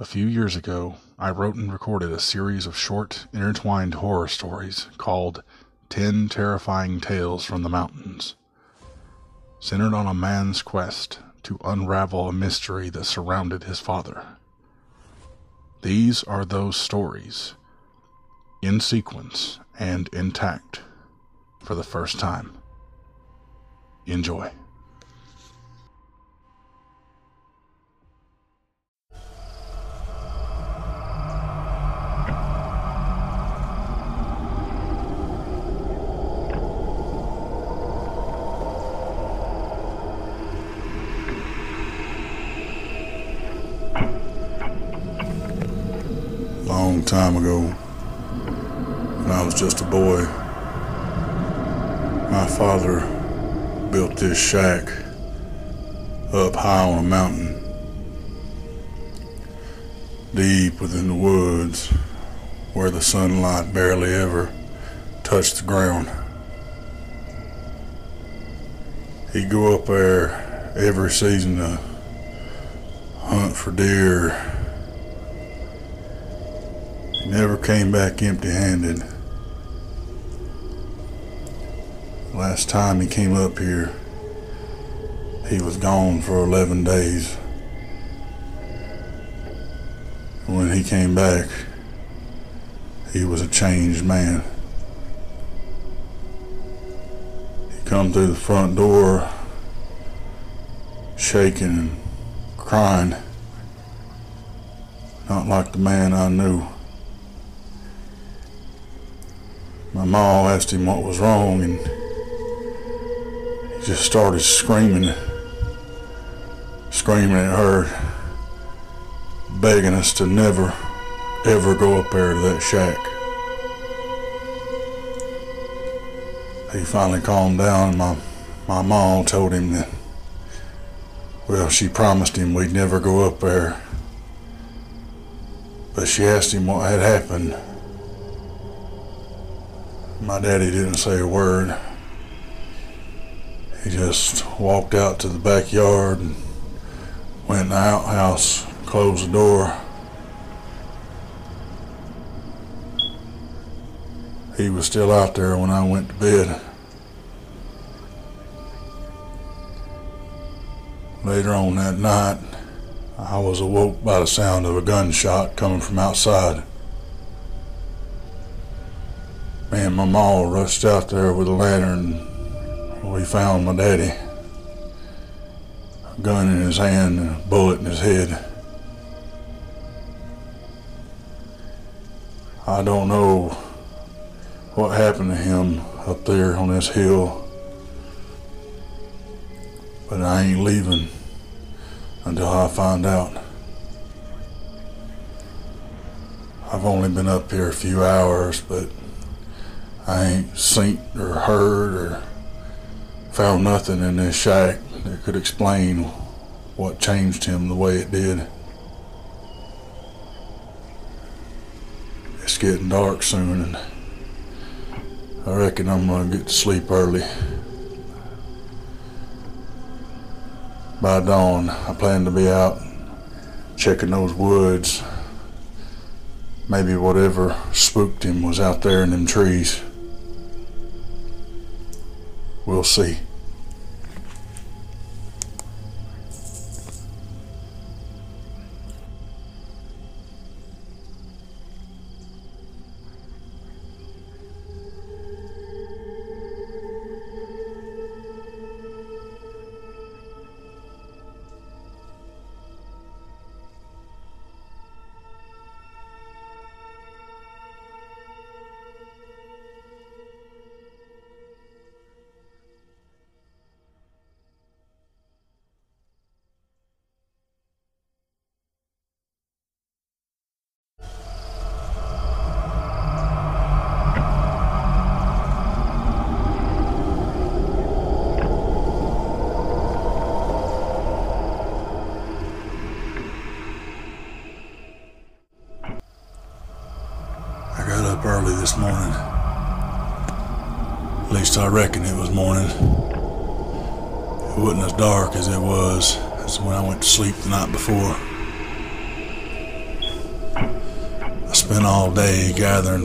A few years ago, I wrote and recorded a series of short, intertwined horror stories called Ten Terrifying Tales from the Mountains, centered on a man's quest to unravel a mystery that surrounded his father. These are those stories, in sequence and intact, for the first time. Enjoy. Time ago, when I was just a boy, my father built this shack up high on a mountain, deep within the woods, where the sunlight barely ever touched the ground. He'd go up there every season to hunt for deer never came back empty handed. Last time he came up here, he was gone for 11 days. When he came back, he was a changed man. He come through the front door, shaking and crying, not like the man I knew. My mom asked him what was wrong, and he just started screaming, screaming at her, begging us to never, ever go up there to that shack. He finally calmed down, and my, my mom told him that, well, she promised him we'd never go up there. But she asked him what had happened. My daddy didn't say a word. He just walked out to the backyard and went in the outhouse, closed the door. He was still out there when I went to bed. Later on that night, I was awoke by the sound of a gunshot coming from outside. Me and my ma rushed out there with a lantern. We found my daddy. A gun in his hand and a bullet in his head. I don't know what happened to him up there on this hill, but I ain't leaving until I find out. I've only been up here a few hours, but I ain't seen or heard or found nothing in this shack that could explain what changed him the way it did. It's getting dark soon and I reckon I'm gonna get to sleep early. By dawn, I plan to be out checking those woods. Maybe whatever spooked him was out there in them trees. We'll see.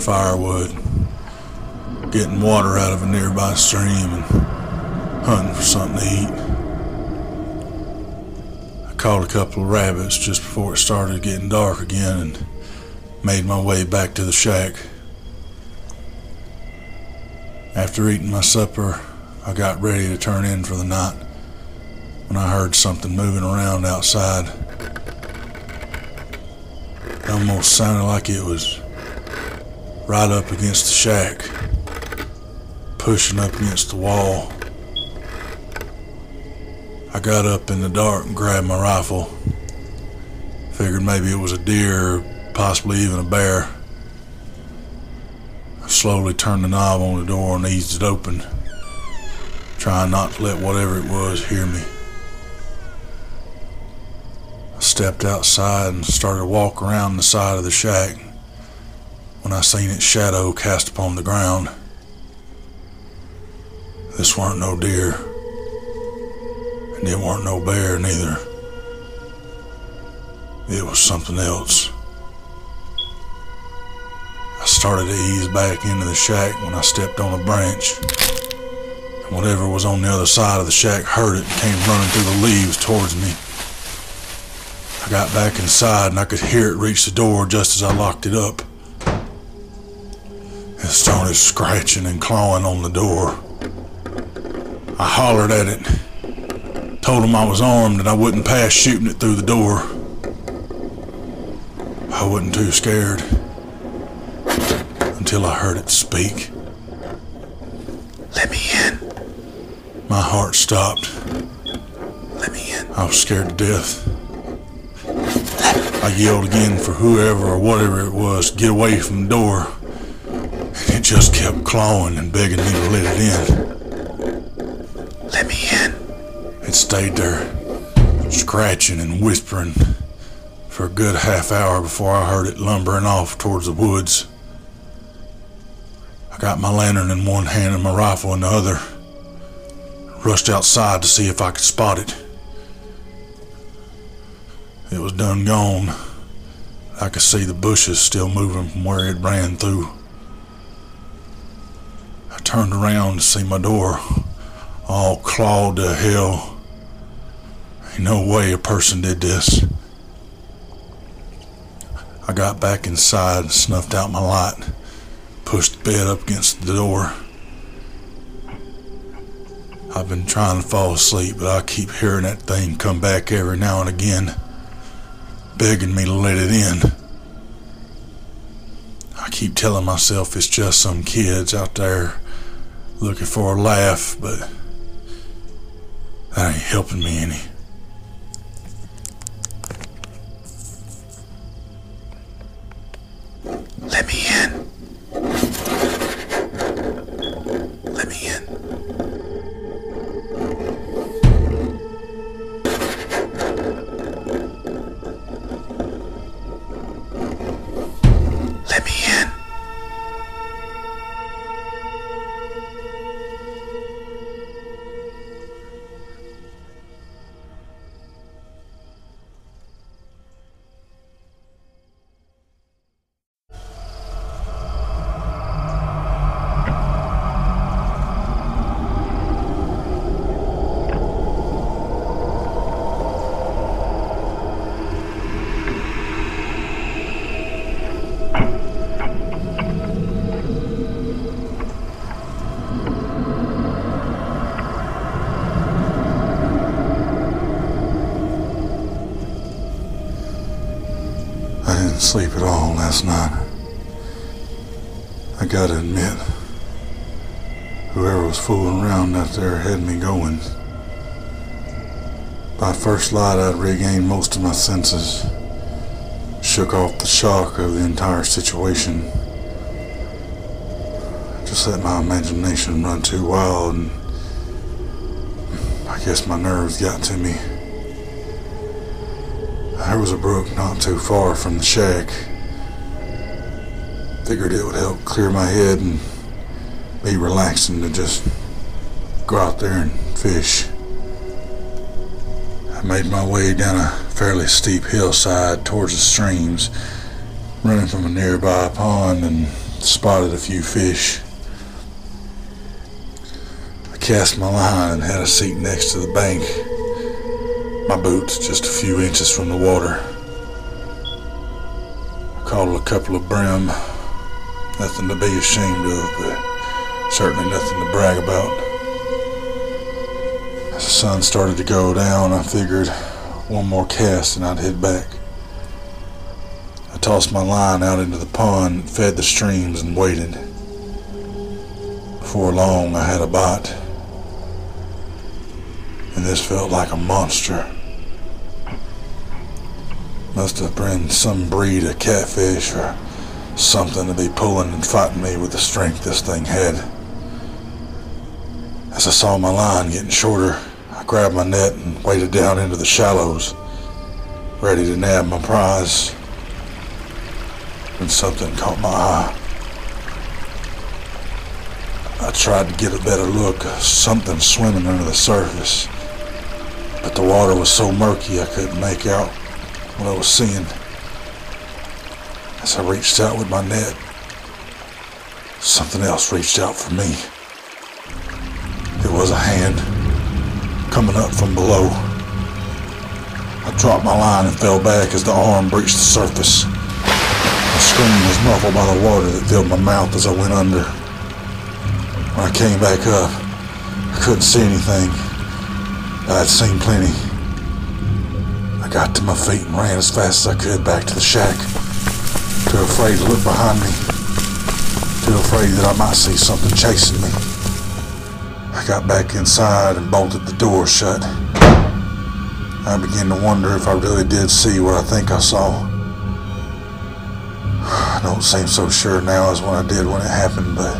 Firewood, getting water out of a nearby stream, and hunting for something to eat. I caught a couple of rabbits just before it started getting dark again and made my way back to the shack. After eating my supper, I got ready to turn in for the night when I heard something moving around outside. It almost sounded like it was right up against the shack, pushing up against the wall. I got up in the dark and grabbed my rifle. Figured maybe it was a deer possibly even a bear. I slowly turned the knob on the door and eased it open, trying not to let whatever it was hear me. I stepped outside and started to walk around the side of the shack when I seen its shadow cast upon the ground. This weren't no deer, and it weren't no bear neither. It was something else. I started to ease back into the shack when I stepped on a branch. And whatever was on the other side of the shack heard it and came running through the leaves towards me. I got back inside and I could hear it reach the door just as I locked it up. It started scratching and clawing on the door. I hollered at it, told him I was armed and I wouldn't pass shooting it through the door. I wasn't too scared until I heard it speak. Let me in. My heart stopped. Let me in. I was scared to death. I yelled again for whoever or whatever it was to get away from the door. Just kept clawing and begging me to let it in. Let me in. It stayed there, scratching and whispering for a good half hour before I heard it lumbering off towards the woods. I got my lantern in one hand and my rifle in the other. Rushed outside to see if I could spot it. It was done gone. I could see the bushes still moving from where it ran through. Turned around to see my door all clawed to hell. Ain't no way a person did this. I got back inside and snuffed out my light, pushed the bed up against the door. I've been trying to fall asleep, but I keep hearing that thing come back every now and again, begging me to let it in. I keep telling myself it's just some kids out there looking for a laugh, but that ain't helping me any. Let me in. Last night. I gotta admit, whoever was fooling around out there had me going. By first light, I'd regained most of my senses, shook off the shock of the entire situation. Just let my imagination run too wild, and I guess my nerves got to me. There was a brook not too far from the shack. Figured it would help clear my head and be relaxing to just go out there and fish. I made my way down a fairly steep hillside towards the streams running from a nearby pond and spotted a few fish. I cast my line and had a seat next to the bank, my boots just a few inches from the water. I caught a couple of brim, nothing to be ashamed of, but certainly nothing to brag about. As the sun started to go down, I figured one more cast and I'd head back. I tossed my line out into the pond, fed the streams, and waited. Before long, I had a bite. And this felt like a monster. Must have been some breed of catfish or something to be pulling and fighting me with the strength this thing had. As I saw my line getting shorter, I grabbed my net and waded down into the shallows, ready to nab my prize. When something caught my eye. I tried to get a better look, something swimming under the surface, but the water was so murky I couldn't make out what I was seeing. As I reached out with my net, something else reached out for me. It was a hand coming up from below. I dropped my line and fell back as the arm breached the surface. My scream was muffled by the water that filled my mouth as I went under. When I came back up, I couldn't see anything. I'd seen plenty. I got to my feet and ran as fast as I could back to the shack. Too afraid to look behind me. Too afraid that I might see something chasing me. I got back inside and bolted the door shut. I began to wonder if I really did see what I think I saw. I don't seem so sure now as when I did when it happened, but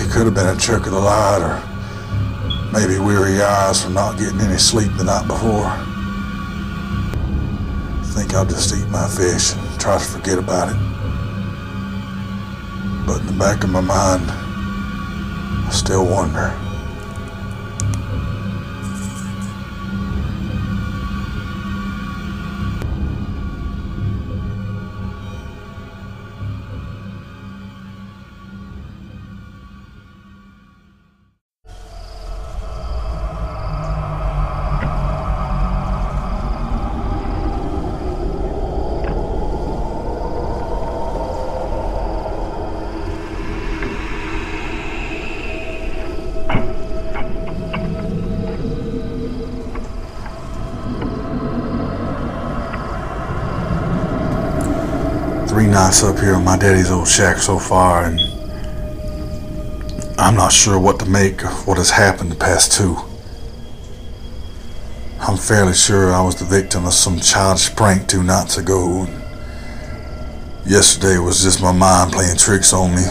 it could have been a trick of the light or maybe weary eyes from not getting any sleep the night before. I think I'll just eat my fish try to forget about it. But in the back of my mind, I still wonder. Nights up here in my daddy's old shack so far, and I'm not sure what to make of what has happened the past two. I'm fairly sure I was the victim of some childish prank two nights ago. Yesterday was just my mind playing tricks on me.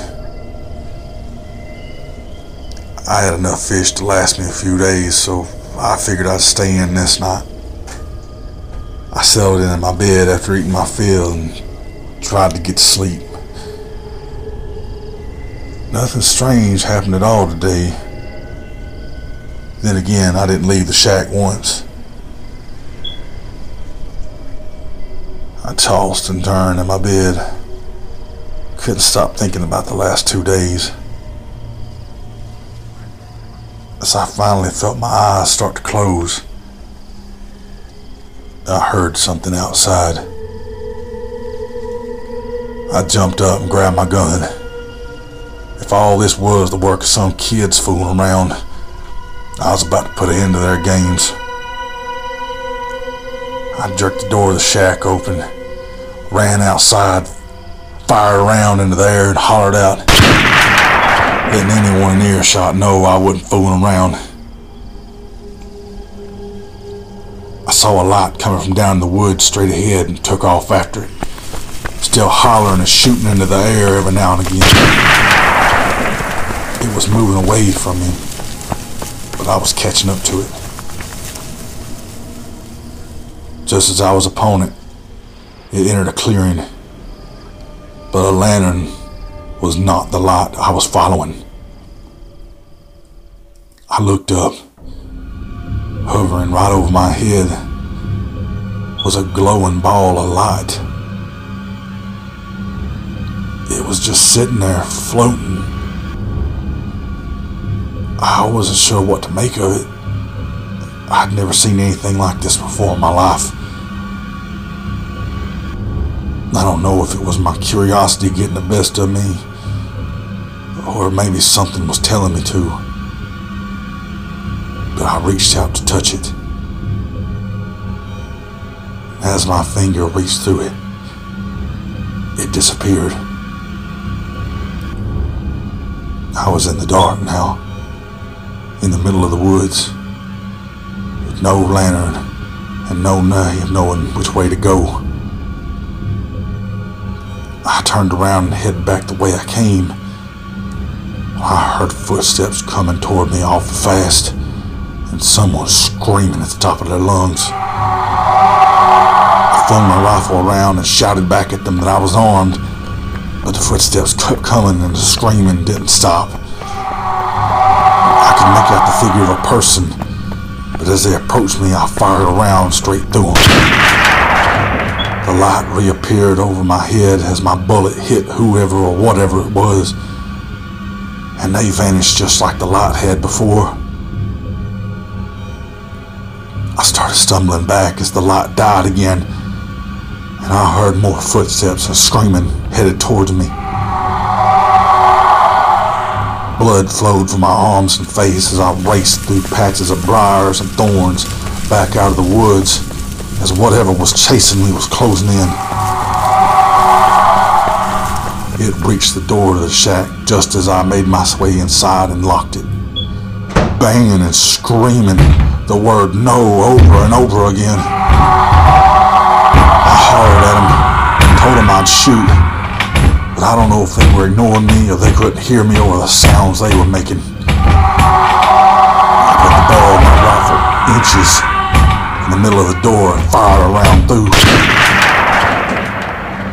I had enough fish to last me a few days, so I figured I'd stay in this night. I settled in my bed after eating my fill and tried to get to sleep. Nothing strange happened at all today. Then again, I didn't leave the shack once. I tossed and turned in my bed. Couldn't stop thinking about the last two days. As I finally felt my eyes start to close, I heard something outside. I jumped up and grabbed my gun. If all this was the work of some kids fooling around, I was about to put an end to their games. I jerked the door of the shack open, ran outside, fired around into the air, and hollered out, letting anyone in earshot know I wasn't fooling around. I saw a light coming from down in the woods straight ahead and took off after it, still hollering and shooting into the air every now and again. It was moving away from me, but I was catching up to it. Just as I was upon it, it entered a clearing, but a lantern was not the light I was following. I looked up. Hovering right over my head was a glowing ball of light. Was just sitting there floating. I wasn't sure what to make of it. I'd never seen anything like this before in my life. I don't know if it was my curiosity getting the best of me, or maybe something was telling me to. But I reached out to touch it. As my finger reached through it, it disappeared. I was in the dark now, in the middle of the woods, with no lantern and no way of knowing which way to go. I turned around and headed back the way I came. I heard footsteps coming toward me awful fast, and someone screaming at the top of their lungs. I flung my rifle around and shouted back at them that I was armed, but the footsteps kept coming and the screaming didn't stop. I could make out the figure of a person, but as they approached me, I fired around straight through them. The light reappeared over my head as my bullet hit whoever or whatever it was, and they vanished just like the light had before. I started stumbling back as the light died again, and I heard more footsteps and screaming headed towards me. Blood flowed from my arms and face as I raced through patches of briars and thorns back out of the woods as whatever was chasing me was closing in. It reached the door of the shack just as I made my way inside and locked it. Banging and screaming the word no over and over again. Hollered at them and told them I'd shoot, but I don't know if they were ignoring me or they couldn't hear me over the sounds they were making. I put the barrel of my rifle inches in the middle of the door and fired around through.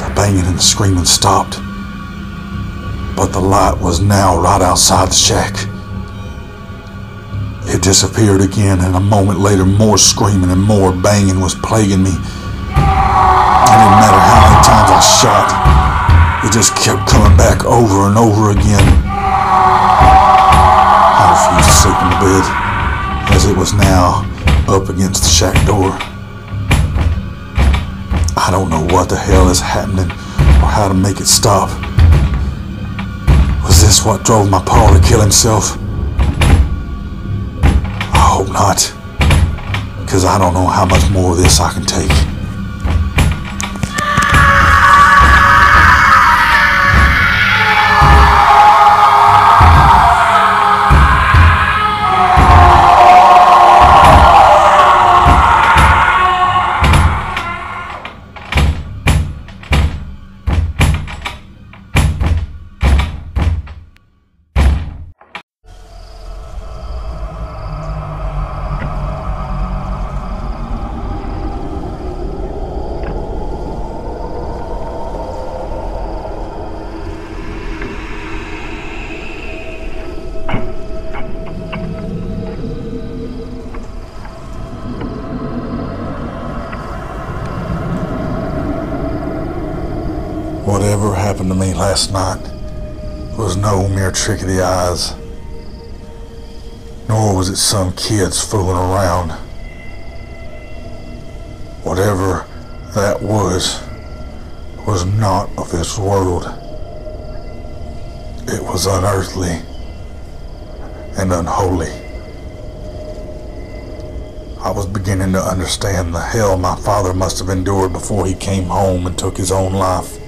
The banging and the screaming stopped, but the light was now right outside the shack. It disappeared again, and a moment later, more screaming and more banging was plaguing me. Didn't matter how many times I shot, it just kept coming back over and over again. I refused to sleep in the bed, as it was now up against the shack door. I don't know what the hell is happening or how to make it stop. Was this what drove my pa to kill himself? I hope not, because I don't know how much more of this I can take. No mere trick of the eyes, nor was it some kids fooling around. Whatever that was, was not of this world. It was unearthly and unholy. I was beginning to understand the hell my father must have endured before he came home and took his own life.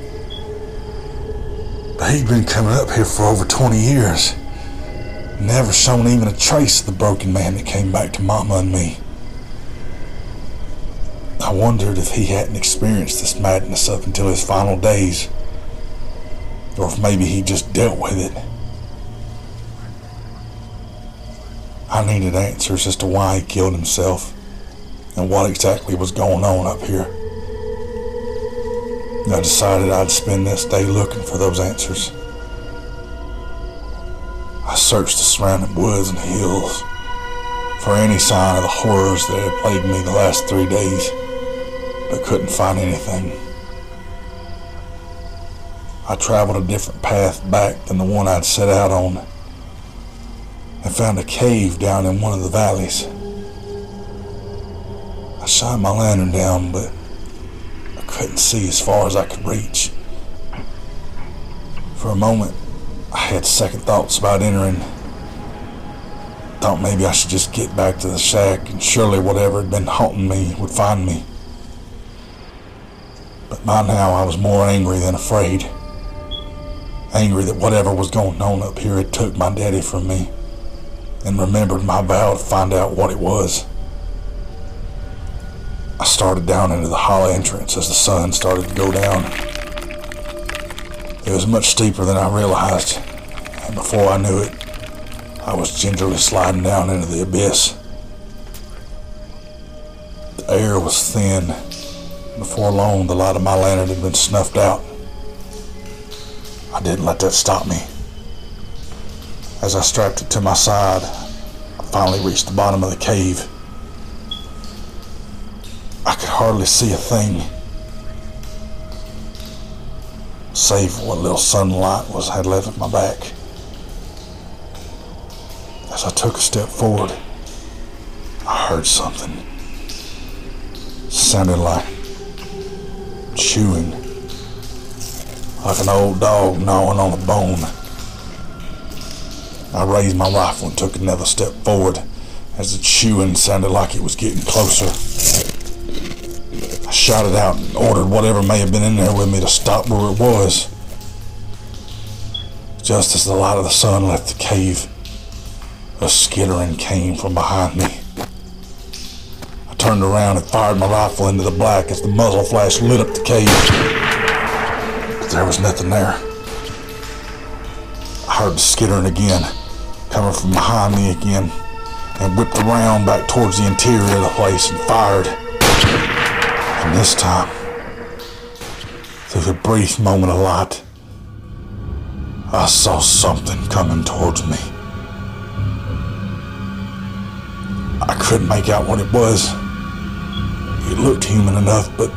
He'd been coming up here for over 20 years. Never shown even a trace of the broken man that came back to Mama and me. I wondered if he hadn't experienced this madness up until his final days. Or if maybe he just dealt with it. I needed answers as to why he killed himself and what exactly was going on up here. I decided I'd spend this day looking for those answers. I searched the surrounding woods and hills for any sign of the horrors that had plagued me the last three days, but couldn't find anything. I traveled a different path back than the one I'd set out on and found a cave down in one of the valleys. I shined my lantern down, but couldn't see as far as I could reach. For a moment, I had second thoughts about entering. Thought maybe I should just get back to the shack and surely whatever had been haunting me would find me. But by now I was more angry than afraid. Angry that whatever was going on up here had took my daddy from me and remembered my vow to find out what it was. I started down into the hollow entrance as the sun started to go down. It was much steeper than I realized, and before I knew it, I was gingerly sliding down into the abyss. The air was thin. Before long, the light of my lantern had been snuffed out. I didn't let that stop me. As I strapped it to my side, I finally reached the bottom of the cave. I could hardly see a thing, save what little sunlight was had left at my back. As I took a step forward, I heard something. Sounded like chewing, like an old dog gnawing on a bone. I raised my rifle and took another step forward as the chewing sounded like it was getting closer. Shouted out and ordered whatever may have been in there with me to stop where it was. Just as the light of the sun left the cave, a skittering came from behind me. I turned around and fired my rifle into the black as the muzzle flash lit up the cave. But there was nothing there. I heard the skittering again, coming from behind me again, and whipped around back towards the interior of the place and fired. And this time, through the brief moment of light, I saw something coming towards me. I couldn't make out what it was. It looked human enough, but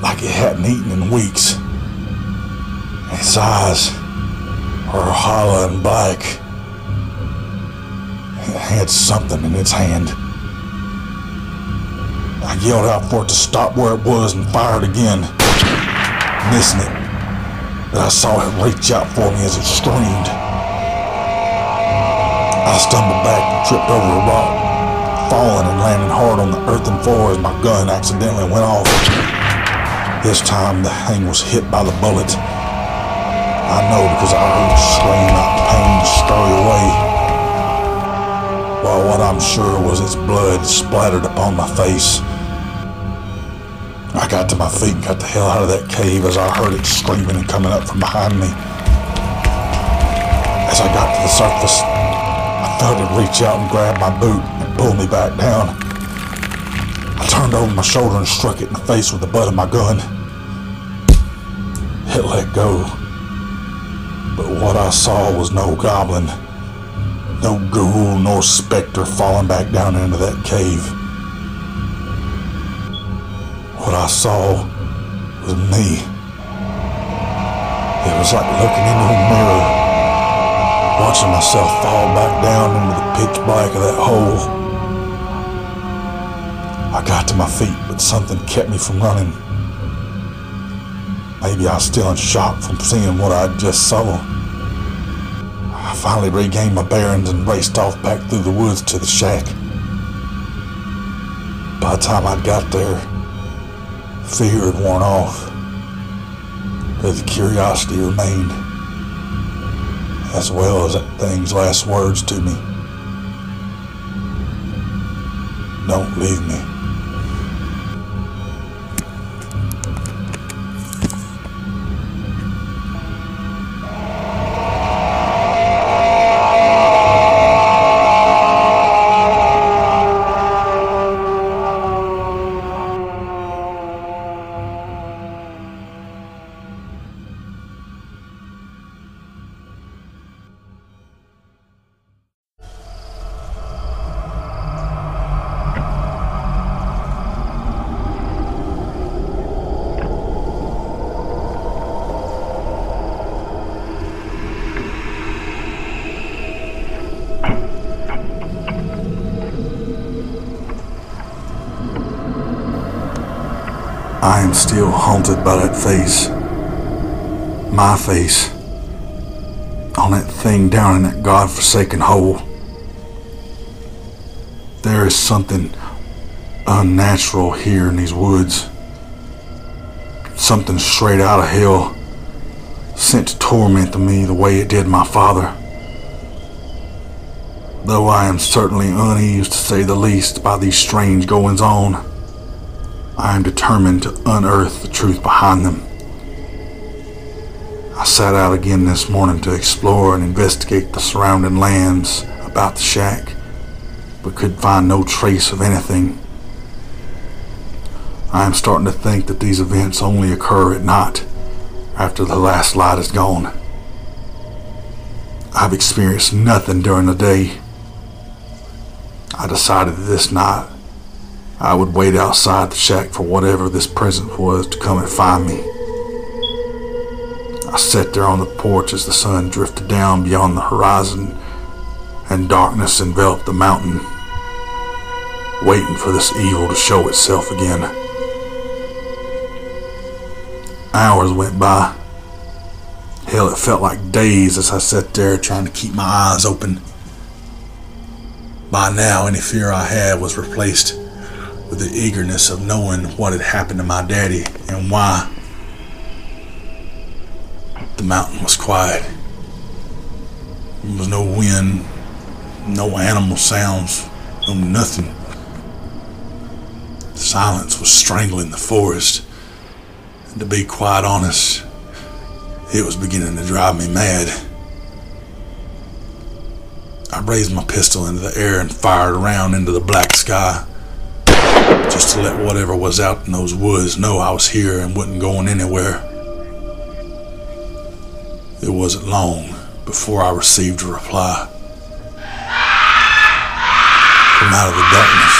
like it hadn't eaten in weeks. Its eyes were hollow and black. It had something in its hand. I yelled out for it to stop where it was and fired again, missing it. But I saw it reach out for me as it screamed. I stumbled back and tripped over a rock, falling and landing hard on the earthen floor as my gun accidentally went off. This time the thing was hit by the bullet. I know because I heard it scream out in pain to scurry away. While what I'm sure was its blood splattered upon my face. I got to my feet and got the hell out of that cave as I heard it screaming and coming up from behind me. As I got to the surface, I felt it reach out and grab my boot and pull me back down. I turned over my shoulder and struck it in the face with the butt of my gun. It let go. But what I saw was no goblin, no ghoul nor specter falling back down into that cave. What I saw was me. It was like looking into a mirror, watching myself fall back down into the pitch black of that hole. I got to my feet, but something kept me from running. Maybe I was still in shock from seeing what I just saw. I finally regained my bearings and raced off back through the woods to the shack. By the time I got there, fear had worn off, but the curiosity remained, as well as that thing's last words to me. Don't leave me. I am still haunted by that face. My face. On that thing down in that god-forsaken hole. There is something unnatural here in these woods. Something straight out of hell, sent to torment me the way it did my father. Though I am certainly uneased to say the least by these strange goings on, I am determined to unearth the truth behind them. I set out again this morning to explore and investigate the surrounding lands about the shack, but could find no trace of anything. I am starting to think that these events only occur at night, after the last light is gone. I've experienced nothing during the day. I decided that this night I would wait outside the shack for whatever this presence was to come and find me. I sat there on the porch as the sun drifted down beyond the horizon and darkness enveloped the mountain, waiting for this evil to show itself again. Hours went by. Hell, it felt like days as I sat there trying to keep my eyes open. By now, any fear I had was replaced with the eagerness of knowing what had happened to my daddy and why. The mountain was quiet. There was no wind, no animal sounds, no nothing. Silence was strangling the forest. And to be quite honest, it was beginning to drive me mad. I raised my pistol into the air and fired around into the black sky, just to let whatever was out in those woods know I was here and wasn't going anywhere. It wasn't long before I received a reply. From out of the darkness,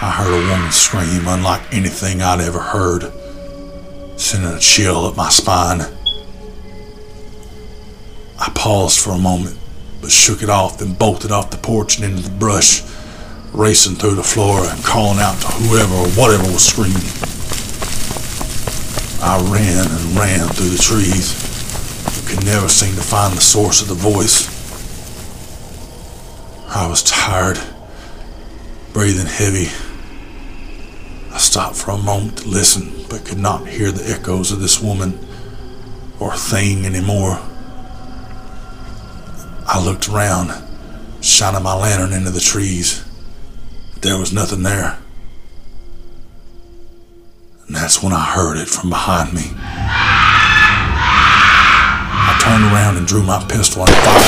I heard a woman scream unlike anything I'd ever heard sending a chill up my spine. I paused for a moment, but shook it off, then bolted off the porch and into the brush, racing through the floor and calling out to whoever or whatever was screaming. I ran and ran through the trees, but could never seem to find the source of the voice. I was tired, breathing heavy. I stopped for a moment to listen but could not hear the echoes of this woman or thing anymore. I looked around, shining my lantern into the trees. There was nothing there. And that's when I heard it from behind me. I turned around and drew my pistol and fired.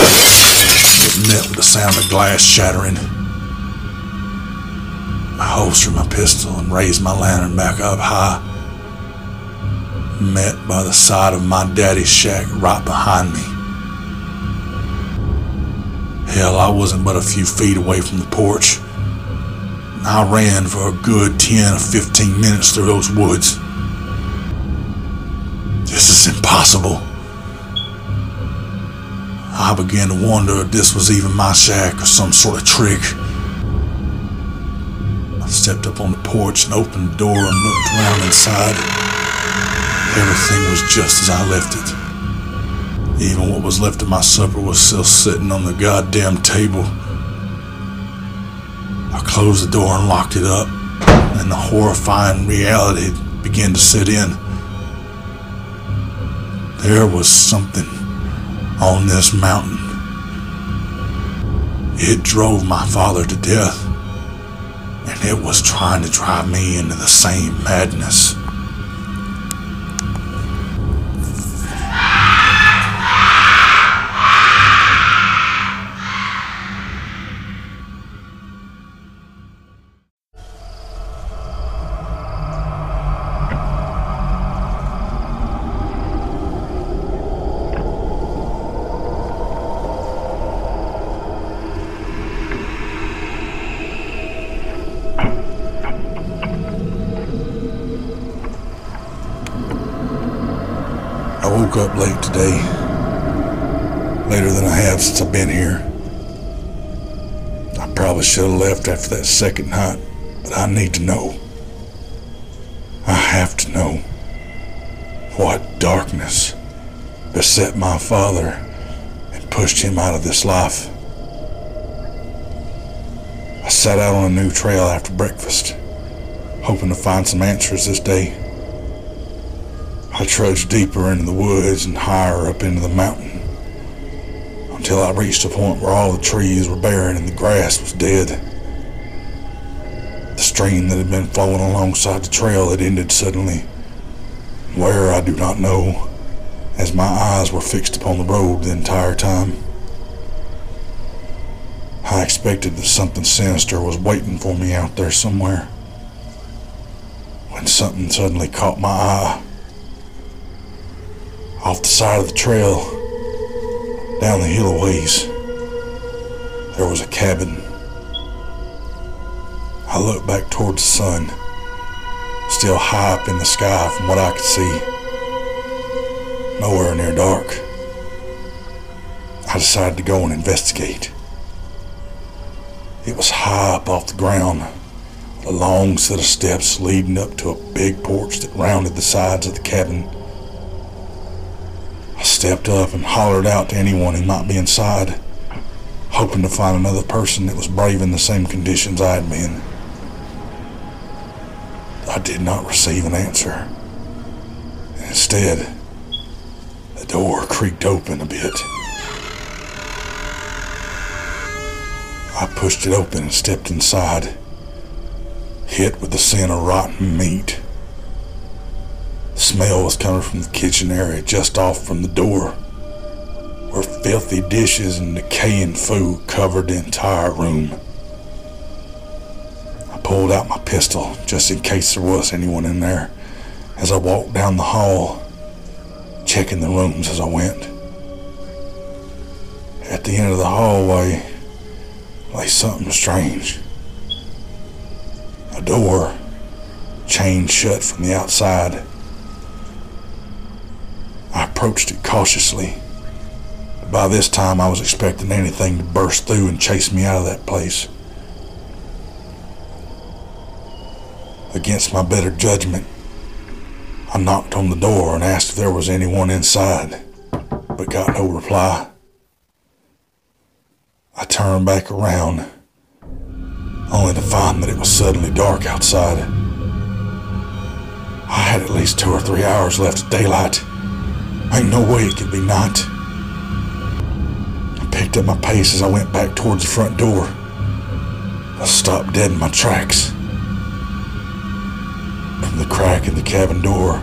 It met with the sound of glass shattering. I holstered my pistol and raised my lantern back up high met by the side of my daddy's shack right behind me. Hell, I wasn't but a few feet away from the porch. I ran for a good 10 or 15 minutes through those woods. This is impossible. I began to wonder if this was even my shack or some sort of trick. I stepped up on the porch and opened the door and looked around inside. Everything was just as I left it. Even what was left of my supper was still sitting on the goddamn table. I closed the door and locked it up, and the horrifying reality began to set in. There was something on this mountain. It drove my father to death, and it was trying to drive me into the same madness. Up late today. Later than I have since I've been here. I probably should have left after that second night, but I need to know. I have to know what darkness beset my father and pushed him out of this life. I set out on a new trail after breakfast, hoping to find some answers this day. I trudged deeper into the woods and higher up into the mountain until I reached a point where all the trees were barren and the grass was dead. The stream that had been flowing alongside the trail had ended suddenly. Where I do not know, as my eyes were fixed upon the road the entire time. I expected that something sinister was waiting for me out there somewhere. When something suddenly caught my eye. Off the side of the trail, down the hill a ways, there was a cabin. I looked back towards the sun, still high up in the sky from what I could see. Nowhere near dark. I decided to go and investigate. It was high up off the ground, a long set of steps leading up to a big porch that rounded the sides of the cabin. I stepped up and hollered out to anyone who might be inside, hoping to find another person that was braving the same conditions I had been. I did not receive an answer. Instead, the door creaked open a bit. I pushed it open and stepped inside, hit with the scent of rotten meat. Smell was coming from the kitchen area just off from the door, where filthy dishes and decaying food covered the entire room. I pulled out my pistol just in case there was anyone in there as I walked down the hall, checking the rooms as I went. At the end of the hallway lay something strange. A door chained shut from the outside. I approached it cautiously. By this time, I was expecting anything to burst through and chase me out of that place. Against my better judgment, I knocked on the door and asked if there was anyone inside, but got no reply. I turned back around, only to find that it was suddenly dark outside. I had at least two or three hours left of daylight. Ain't no way it could be night. I picked up my pace as I went back towards the front door. I stopped dead in my tracks. From the crack in the cabin door,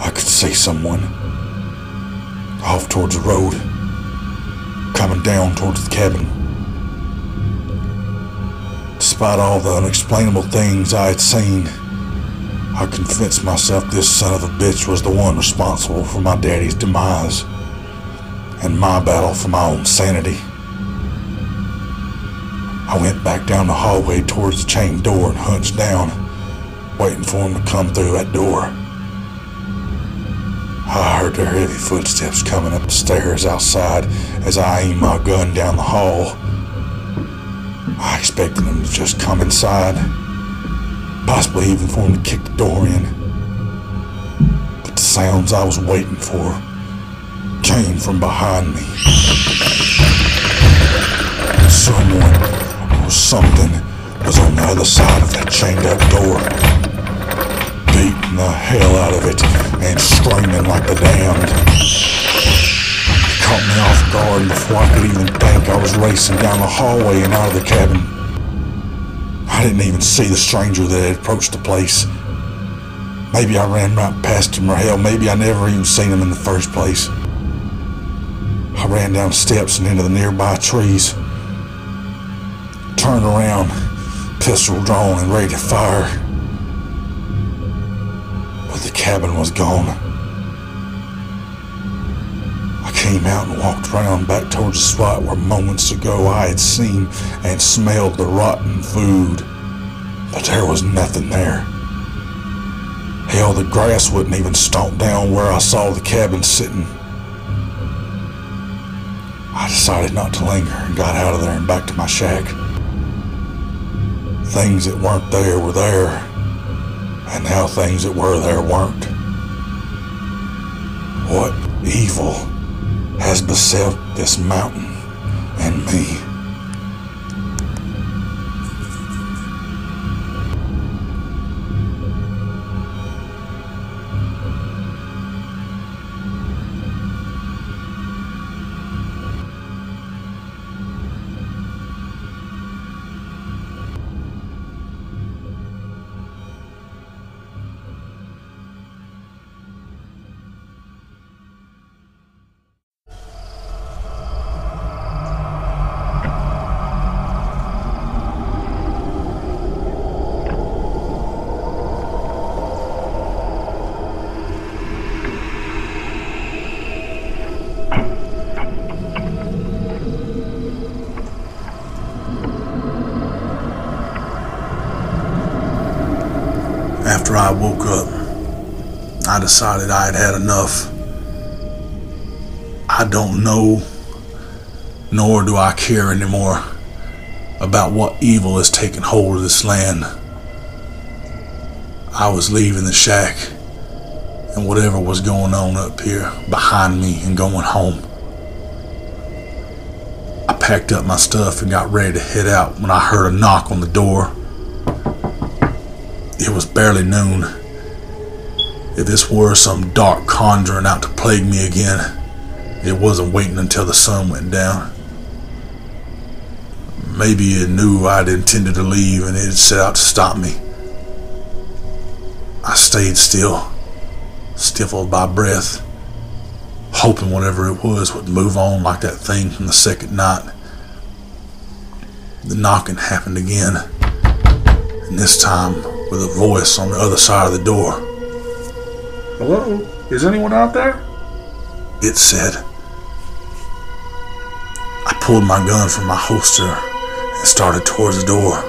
I could see someone off towards the road, coming down towards the cabin. Despite all the unexplainable things I had seen, I convinced myself this son of a bitch was the one responsible for my daddy's demise and my battle for my own sanity. I went back down the hallway towards the chain door and hunched down, waiting for him to come through that door. I heard their heavy footsteps coming up the stairs outside as I aimed my gun down the hall. I expected them to just come inside, possibly even for him to kick the door in. But the sounds I was waiting for came from behind me. Someone or something was on the other side of that chained up door, beating the hell out of it and screaming like the damned. It caught me off guard before I could even think I was racing down the hallway and out of the cabin. I didn't even see the stranger that had approached the place. Maybe I ran right past him or hell, maybe I never even seen him in the first place. I ran down steps and into the nearby trees. Turned around, pistol drawn and ready to fire. But the cabin was gone. Came out and walked around back towards the spot where moments ago I had seen and smelled the rotten food. But there was nothing there. Hell, the grass wouldn't even stomp down where I saw the cabin sitting. I decided not to linger and got out of there and back to my shack. Things that weren't there were there, and now things that were there weren't. What evil has beset this mountain and me? I woke up, I decided I had had enough. I don't know, nor do I care anymore about what evil has taken hold of this land. I was leaving the shack and whatever was going on up here behind me and going home. I packed up my stuff and got ready to head out when I heard a knock on the door. It was barely noon. If this were some dark conjuring out to plague me again, it wasn't waiting until the sun went down. Maybe it knew I'd intended to leave and it set out to stop me. I stayed still, stifled by breath, hoping whatever it was would move on like that thing from the second night. The knocking happened again, and this time with a voice on the other side of the door. Hello? Is anyone out there? It said. I pulled my gun from my holster and started towards the door.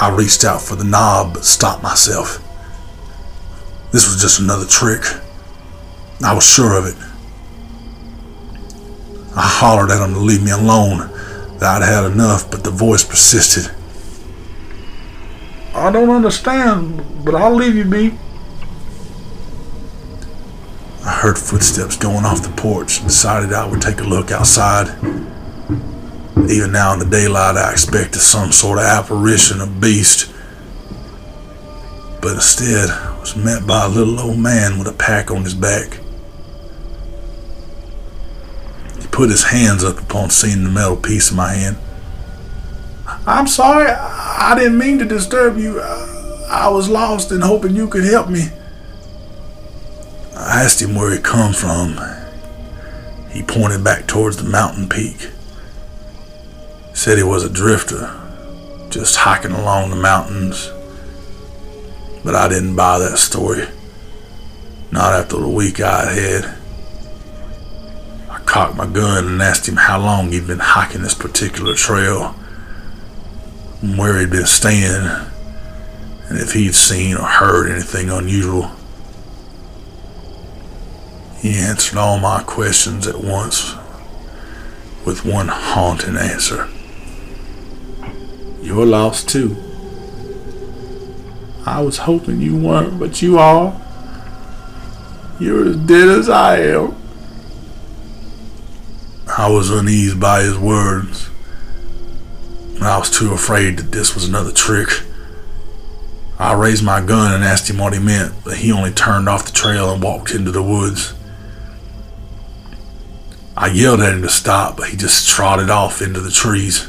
I reached out for the knob but stopped myself. This was just another trick. I was sure of it. I hollered at him to leave me alone, that I'd had enough, but the voice persisted. I don't understand, but I'll leave you be. I heard footsteps going off the porch and decided I would take a look outside. Even now in the daylight, I expected some sort of apparition of beast. But instead, I was met by a little old man with a pack on his back. He put his hands up upon seeing the metal piece in my hand. I'm sorry. I didn't mean to disturb you. I was lost and hoping you could help me. I asked him where he come from. He pointed back towards the mountain peak. Said he was a drifter, just hiking along the mountains. But I didn't buy that story. Not after the week I'd had. I cocked my gun and asked him how long he'd been hiking this particular trail, where he'd been staying, and if he'd seen or heard anything unusual. He answered all my questions at once with one haunting answer. You're lost too. I was hoping you weren't, but you are. You're as dead as I am. I was uneasy by his words. I was too afraid that this was another trick. I raised my gun and asked him what he meant, but he only turned off the trail and walked into the woods. I yelled at him to stop, but he just trotted off into the trees.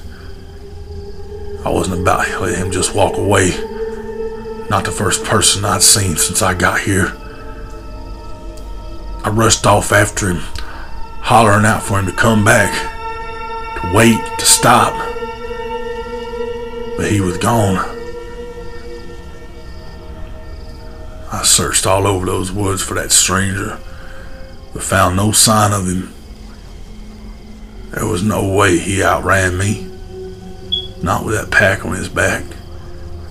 I wasn't about to let him just walk away. Not the first person I'd seen since I got here. I rushed off after him, hollering out for him to come back, to wait, to stop. But he was gone. I searched all over those woods for that stranger, but found no sign of him. There was no way he outran me. Not with that pack on his back.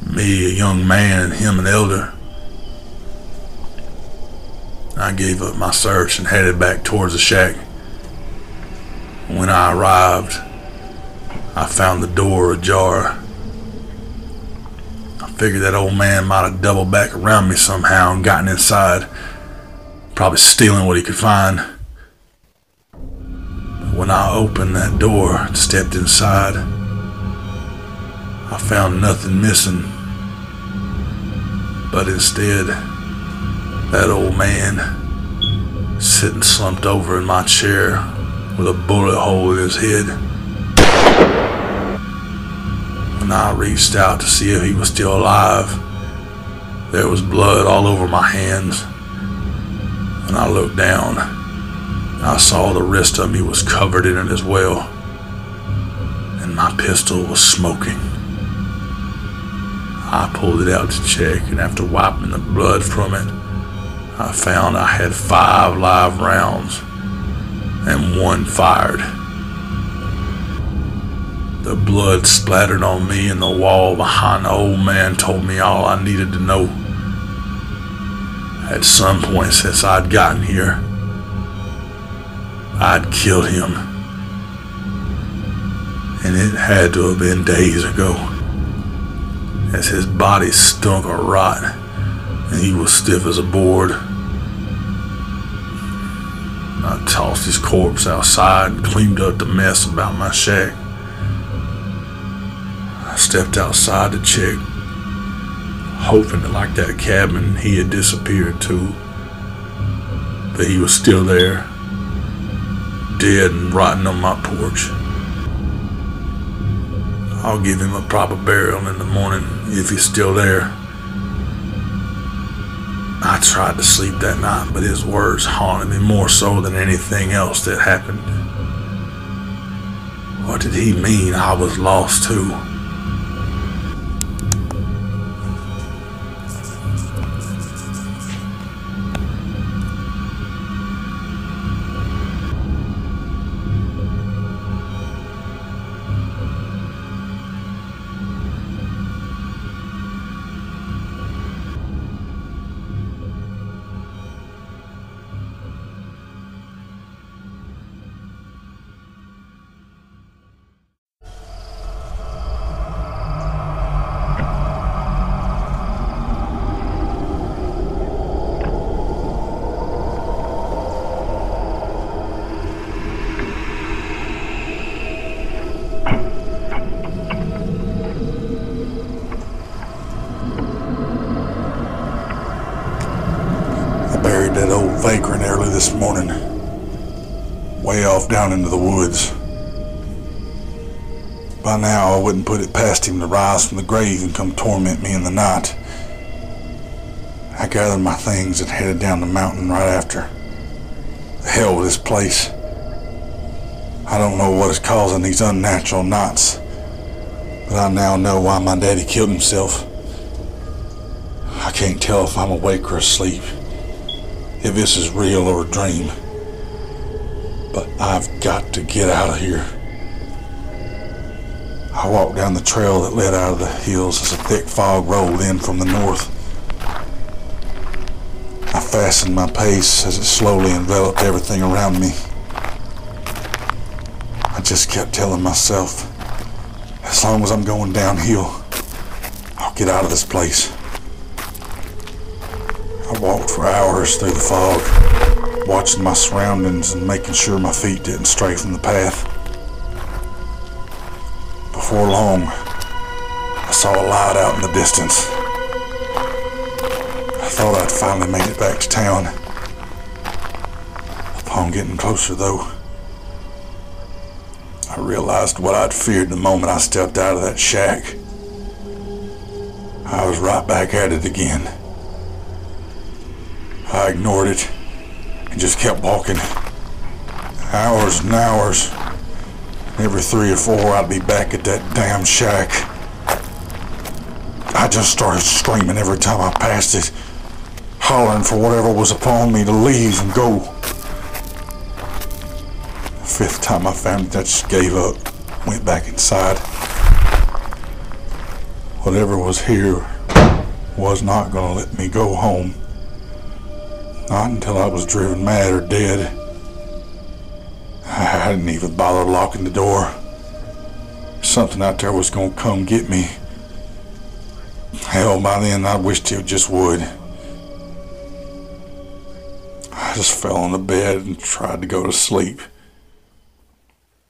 Me, a young man, and him, an elder. I gave up my search and headed back towards the shack. When I arrived, I found the door ajar. Figured that old man might have doubled back around me somehow and gotten inside. Probably stealing what he could find. But when I opened that door and stepped inside, I found nothing missing. But instead, that old man sitting slumped over in my chair with a bullet hole in his head. I reached out to see if he was still alive, there was blood all over my hands. When I looked down, I saw the wrist of me was covered in it as well, and my pistol was smoking. I pulled it out to check, and after wiping the blood from it, I found I had five live rounds and one fired. The blood splattered on me and the wall behind the old man told me all I needed to know. At some point since I'd gotten here, I'd killed him. And it had to have been days ago, as his body stunk of rot and he was stiff as a board. I tossed his corpse outside and cleaned up the mess about my shack. Stepped outside to check, hoping like that cabin, he had disappeared to. But he was still there, dead and rotting on my porch. I'll give him a proper burial in the morning if he's still there. I tried to sleep that night, but his words haunted me more so than anything else that happened. What did he mean I was lost too? Vagrant early this morning, way off down into the woods. By now, I wouldn't put it past him to rise from the grave and come torment me in the night. I gathered my things and headed down the mountain right after. The hell with this place. I don't know what is causing these unnatural nights, but I now know why my daddy killed himself. I can't tell if I'm awake or asleep if this is real or a dream. But I've got to get out of here. I walked down the trail that led out of the hills as a thick fog rolled in from the north. I fastened my pace as it slowly enveloped everything around me. I just kept telling myself, as long as I'm going downhill, I'll get out of this place. For hours through the fog, watching my surroundings and making sure my feet didn't stray from the path. Before long, I saw a light out in the distance. I thought I'd finally made it back to town. Upon getting closer, though, I realized what I'd feared the moment I stepped out of that shack. I was right back at it again. I ignored it and just kept walking. Hours and hours. Every three or four, I'd be back at that damn shack. I just started screaming every time I passed it, hollering for whatever was upon me to leave and go. The fifth time I found it, I just gave up, went back inside. Whatever was here was not going to let me go home. Not until I was driven mad or dead. I didn't even bother locking the door. Something out there was gonna come get me. Hell, by then I wished it just would. I just fell on the bed and tried to go to sleep.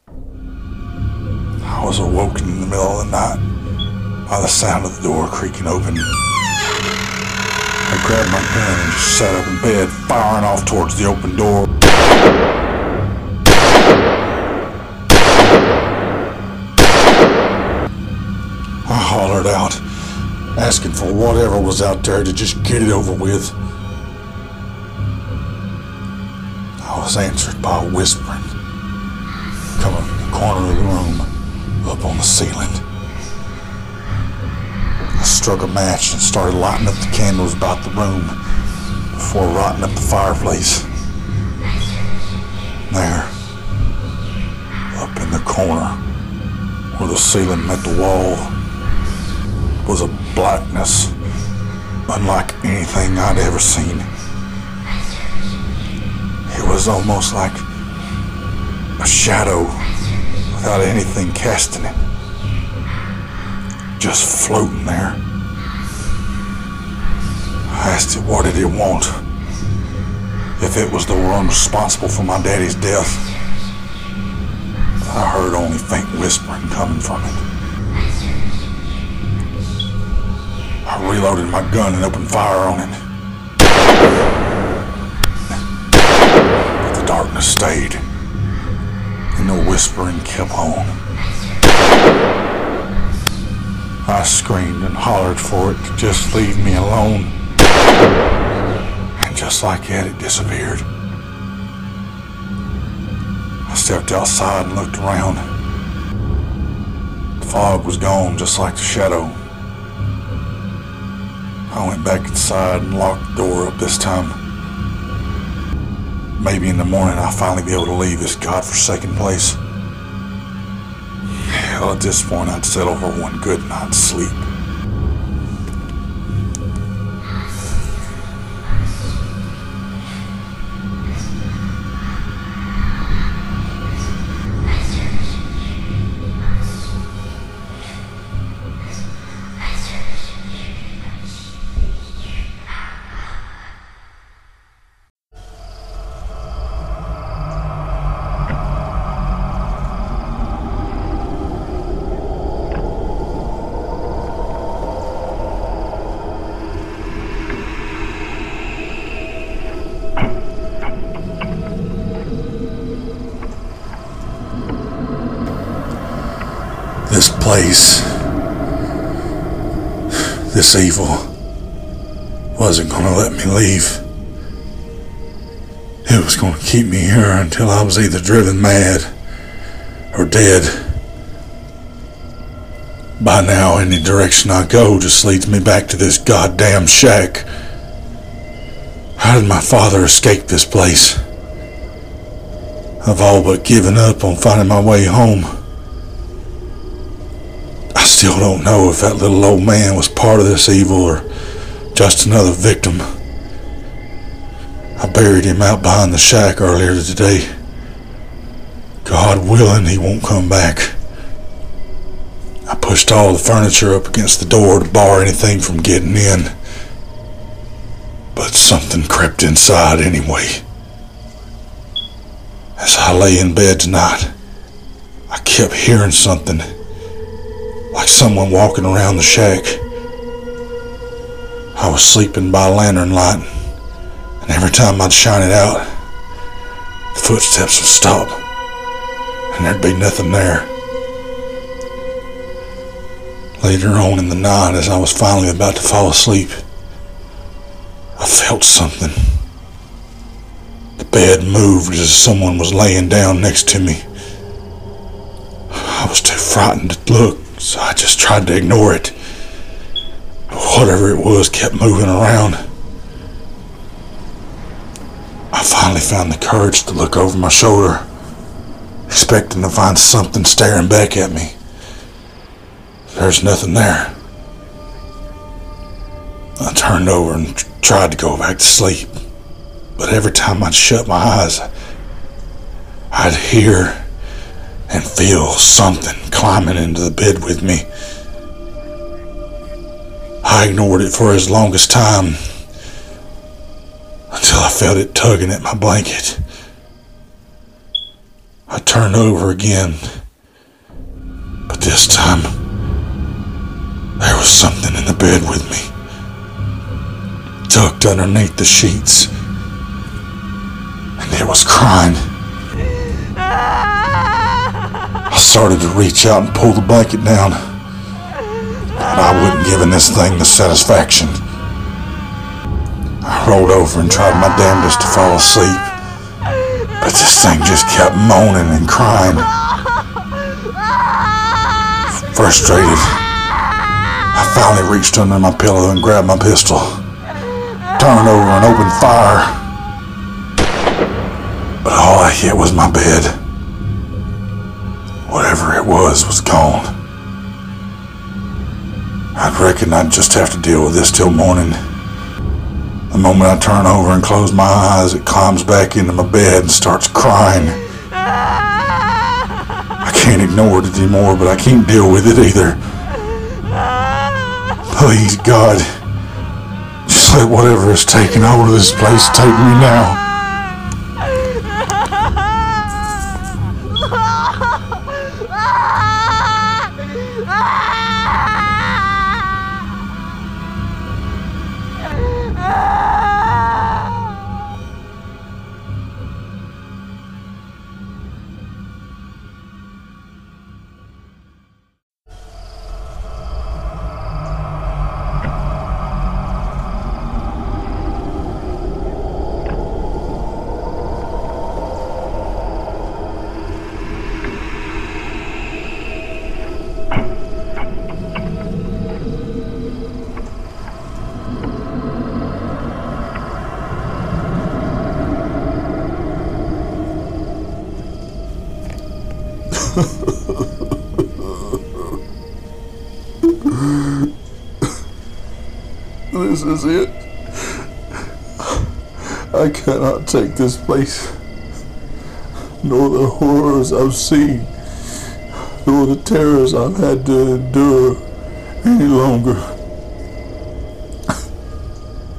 I was awoken in the middle of the night by the sound of the door creaking open. Grabbed my gun and just sat up in bed, firing off towards the open door. I hollered out, asking for whatever was out there to just get it over with. I was answered by a whispering coming from the corner of the room up on the ceiling. Struck a match and started lighting up the candles about the room before lighting up the fireplace. There, up in the corner where the ceiling met the wall, was a blackness unlike anything I'd ever seen. It was almost like a shadow without anything casting it. Just floating there. I asked it what did it want. If it was the one responsible for my daddy's death. I heard only faint whispering coming from it. I reloaded my gun and opened fire on it. But the darkness stayed, and the whispering kept on. I screamed and hollered for it to just leave me alone. And just like that, it disappeared. I stepped outside and looked around. The fog was gone, just like the shadow. I went back inside and locked the door up this time. Maybe in the morning I'll finally be able to leave this godforsaken place. Hell, at this point I'd settle for one good night's sleep. Place, this evil, wasn't gonna let me leave. It was gonna keep me here until I was either driven mad or dead. By now, any direction I go just leads me back to this goddamn shack. How did my father escape this place? I've all but given up on finding my way home. Still don't know if that little old man was part of this evil or just another victim. I buried him out behind the shack earlier today. God willing, he won't come back. I pushed all the furniture up against the door to bar anything from getting in. But something crept inside anyway. As I lay in bed tonight, I kept hearing something like someone walking around the shack. I was sleeping by lantern light, and every time I'd shine it out, the footsteps would stop, and there'd be nothing there. Later on in the night, as I was finally about to fall asleep, I felt something. The bed moved as someone was laying down next to me. I was too frightened to look, so I just tried to ignore it. Whatever it was kept moving around. I finally found the courage to look over my shoulder, expecting to find something staring back at me. There's nothing there. I turned over and tried to go back to sleep, but every time I'd shut my eyes, I'd hear and feel something climbing into the bed with me. I ignored it for as long as time until I felt it tugging at my blanket. I turned over again, but this time there was something in the bed with me, tucked underneath the sheets, and it was crying. Ah! I started to reach out and pull the blanket down, but I wasn't giving this thing the satisfaction. I rolled over and tried my damnedest to fall asleep, but this thing just kept moaning and crying. Frustrated, I finally reached under my pillow and grabbed my pistol, turned over and opened fire. But all I hit was my bed. Whatever it was was gone. I'd reckon I'd just have to deal with this till morning. The moment I turn over and close my eyes, it climbs back into my bed and starts crying. I can't ignore it anymore, but I can't deal with it either. Please, God, just let whatever is taking hold of this place take me now. This is it. I cannot take this place, nor the horrors I've seen, nor the terrors I've had to endure any longer.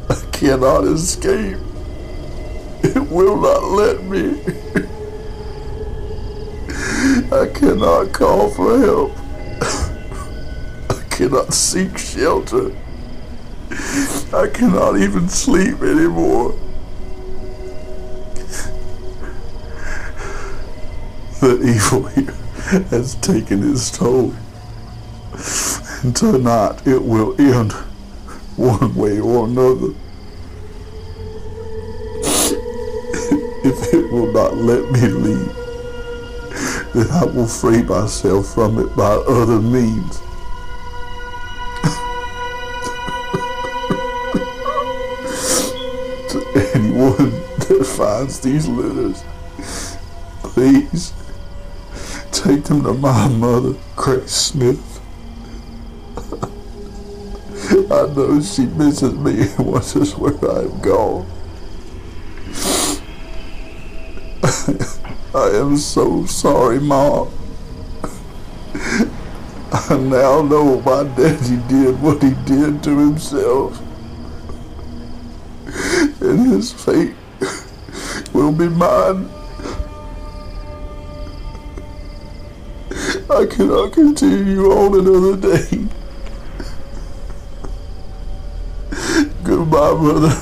I cannot escape. It will not let me. I cannot call for help. I cannot seek shelter. I cannot even sleep anymore. The evil here has taken its toll. And tonight it will end one way or another. If it will not let me leave, then I will free myself from it by other means. Finds these letters, please take them to my mother, Grace Smith. I know she misses me and wants wonders where I'm gone. I am so sorry, Mom. I now know my daddy did what he did to himself. And his fate will be mine. I cannot continue on another day. Goodbye, brother.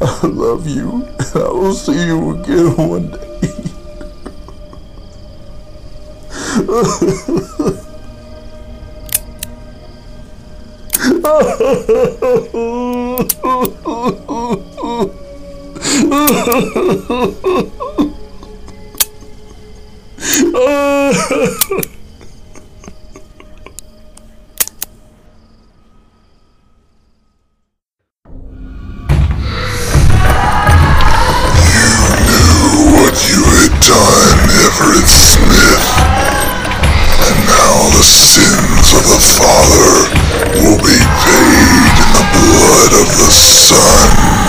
I love you, I will see you again one day. what Father will be paid in the blood of the Son.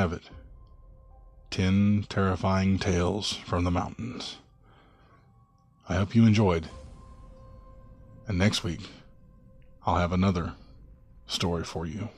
Have it. Ten terrifying tales from the mountains. I hope you enjoyed. And next week, I'll have another story for you.